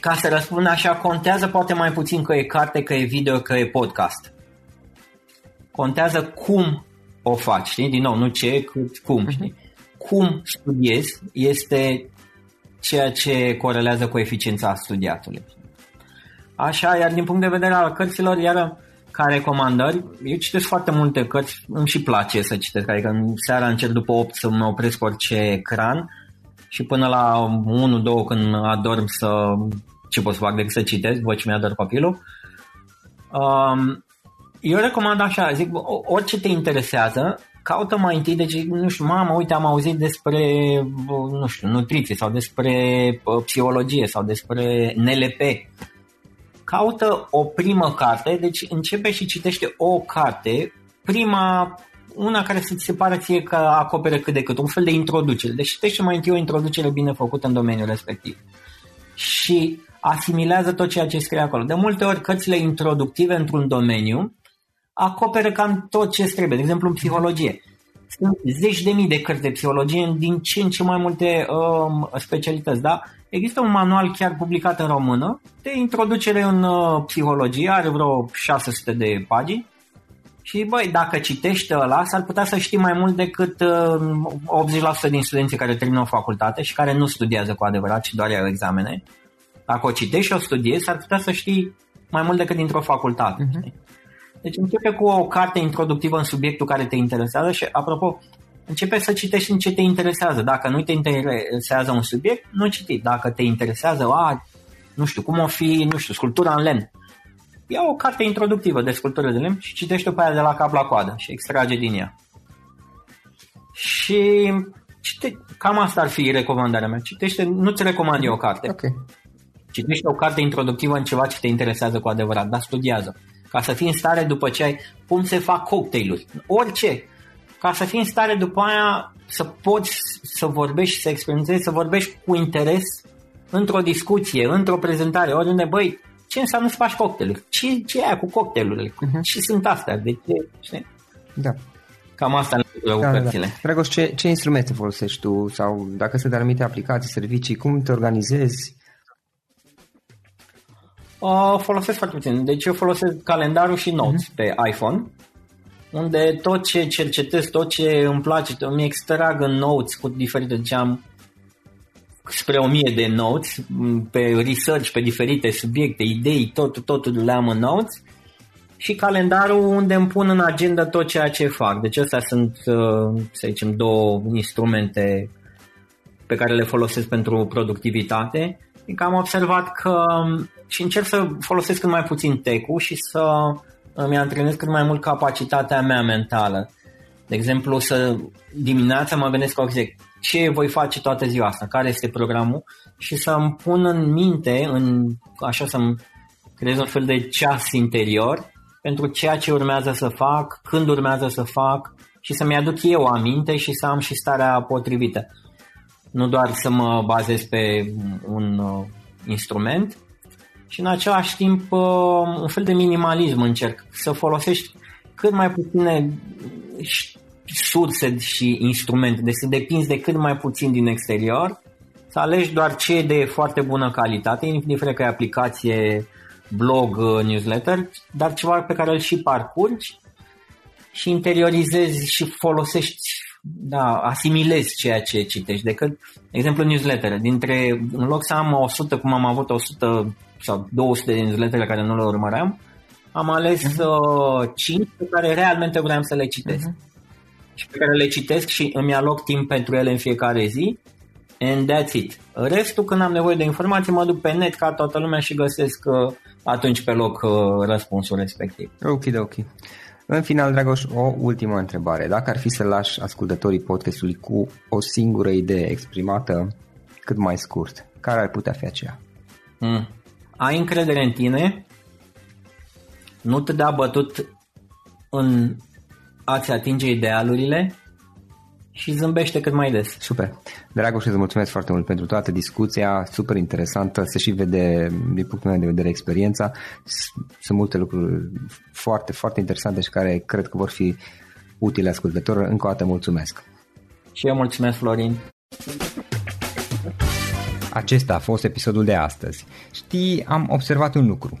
S2: ca să răspund așa, contează poate mai puțin că e carte, că e video, că e podcast. Contează cum o faci, știi? Din nou, nu ce, cât cum, mhm. știi? Cum studiezi este ceea ce corelează cu eficiența studiatului. Așa, iar din punct de vedere al cărților, iar ca recomandări, eu citesc foarte multe cărți, îmi și place să citesc, adică în seara încerc după 8 să mă opresc orice ecran și până la 1-2 când adorm să ce pot să fac decât să citesc, văd ce mi-a dat copilul. Um, eu recomand așa, zic, orice te interesează, caută mai întâi, deci, nu știu, mamă, uite, am auzit despre, nu știu, nutriție sau despre uh, psihologie sau despre NLP. Caută o primă carte, deci începe și citește o carte, prima, una care să ți se pare ție că acopere cât de cât, un fel de introducere. Deci citește mai întâi o introducere bine făcută în domeniul respectiv. Și asimilează tot ceea ce scrie acolo. De multe ori cărțile introductive într-un domeniu acoperă cam tot ce trebuie. De exemplu, în psihologie. Sunt zeci de mii de cărți de psihologie din ce în ce mai multe um, specialități, da? Există un manual chiar publicat în română de introducere în uh, psihologie, are vreo 600 de pagini și băi, dacă citești ăla, s-ar putea să știi mai mult decât uh, 80% din studenții care termină o facultate și care nu studiază cu adevărat, ci doar iau examene. Dacă o citești și o studiezi, s-ar putea să știi mai mult decât dintr-o facultate. Uh-huh. Deci începe cu o carte introductivă în subiectul care te interesează și, apropo, începe să citești în ce te interesează. Dacă nu te interesează un subiect, nu citi. Dacă te interesează, a, nu știu, cum o fi, nu știu, sculptura în lemn. Ia o carte introductivă de sculptură de lemn și citește pe aia de la cap la coadă și extrage din ea. Și cite, cam asta ar fi recomandarea mea. Citește, nu-ți recomand eu o carte.
S1: Okay.
S2: Citește o carte introductivă în ceva ce te interesează cu adevărat, dar studiază. Ca să fii în stare după ce ai cum se fac cocktailuri, orice, ca să fii în stare după aia să poți să vorbești, să experimentezi, să vorbești cu interes într-o discuție, într-o prezentare, oriunde, băi, ce înseamnă să faci cocktailuri? Ce, ce e aia cu cocktailurile? Uh-huh. Ce sunt astea? De ce? Știi?
S1: Da.
S2: Cam asta în da, da, da.
S1: Dragos, ce, ce instrumente folosești tu? Sau dacă sunt anumite aplicații, servicii, cum te organizezi?
S2: Uh, folosesc foarte puțin. Deci eu folosesc calendarul și Notes uh-huh. pe iPhone. unde tot ce cercetez, tot ce îmi place, îmi extrag în notes cu diferite, ce am spre o mie de notes pe research, pe diferite subiecte, idei, tot, totul le am în notes și calendarul unde îmi pun în agenda tot ceea ce fac. Deci astea sunt, uh, să zicem, două instrumente pe care le folosesc pentru productivitate. Adică am observat că um, și încerc să folosesc cât mai puțin tech și să îmi antrenez cât mai mult capacitatea mea mentală. De exemplu, să dimineața mă gândesc, ok, ce voi face toată ziua asta, care este programul și să-mi pun în minte, în, așa să-mi creez un fel de ceas interior pentru ceea ce urmează să fac, când urmează să fac și să-mi aduc eu aminte și să am și starea potrivită. Nu doar să mă bazez pe un uh, instrument și în același timp uh, un fel de minimalism încerc să folosești cât mai puține surse și instrumente, deci să depinzi de cât mai puțin din exterior, să alegi doar ce e de foarte bună calitate, indiferent că e aplicație, blog, uh, newsletter, dar ceva pe care îl și parcurgi și interiorizezi și folosești, da, asimilezi ceea ce citești. Decât, de exemplu, newsletter. Dintre, în loc să am 100, cum am avut 100 sau 200 de newsletter care nu le urmăream, am ales uh-huh. 5 pe care realmente vreau să le citesc. Uh-huh și pe care le citesc și îmi aloc timp pentru ele în fiecare zi and that's it. Restul, când am nevoie de informații, mă duc pe net ca toată lumea și găsesc uh, atunci pe loc uh, răspunsul respectiv.
S1: Ok, ok. În final, Dragoș, o ultimă întrebare. Dacă ar fi să lași ascultătorii podcastului cu o singură idee exprimată cât mai scurt, care ar putea fi aceea?
S2: Mm. Ai încredere în tine, nu te da bătut în a-ți atinge idealurile și zâmbește cât mai des.
S1: Super. Dragoș, îți mulțumesc foarte mult pentru toată discuția, super interesantă, se și vede din punctul meu de vedere experiența. Sunt multe lucruri foarte, foarte interesante și care cred că vor fi utile ascultătorilor. Încă o dată mulțumesc.
S2: Și eu mulțumesc, Florin.
S1: Acesta a fost episodul de astăzi. Știi, am observat un lucru.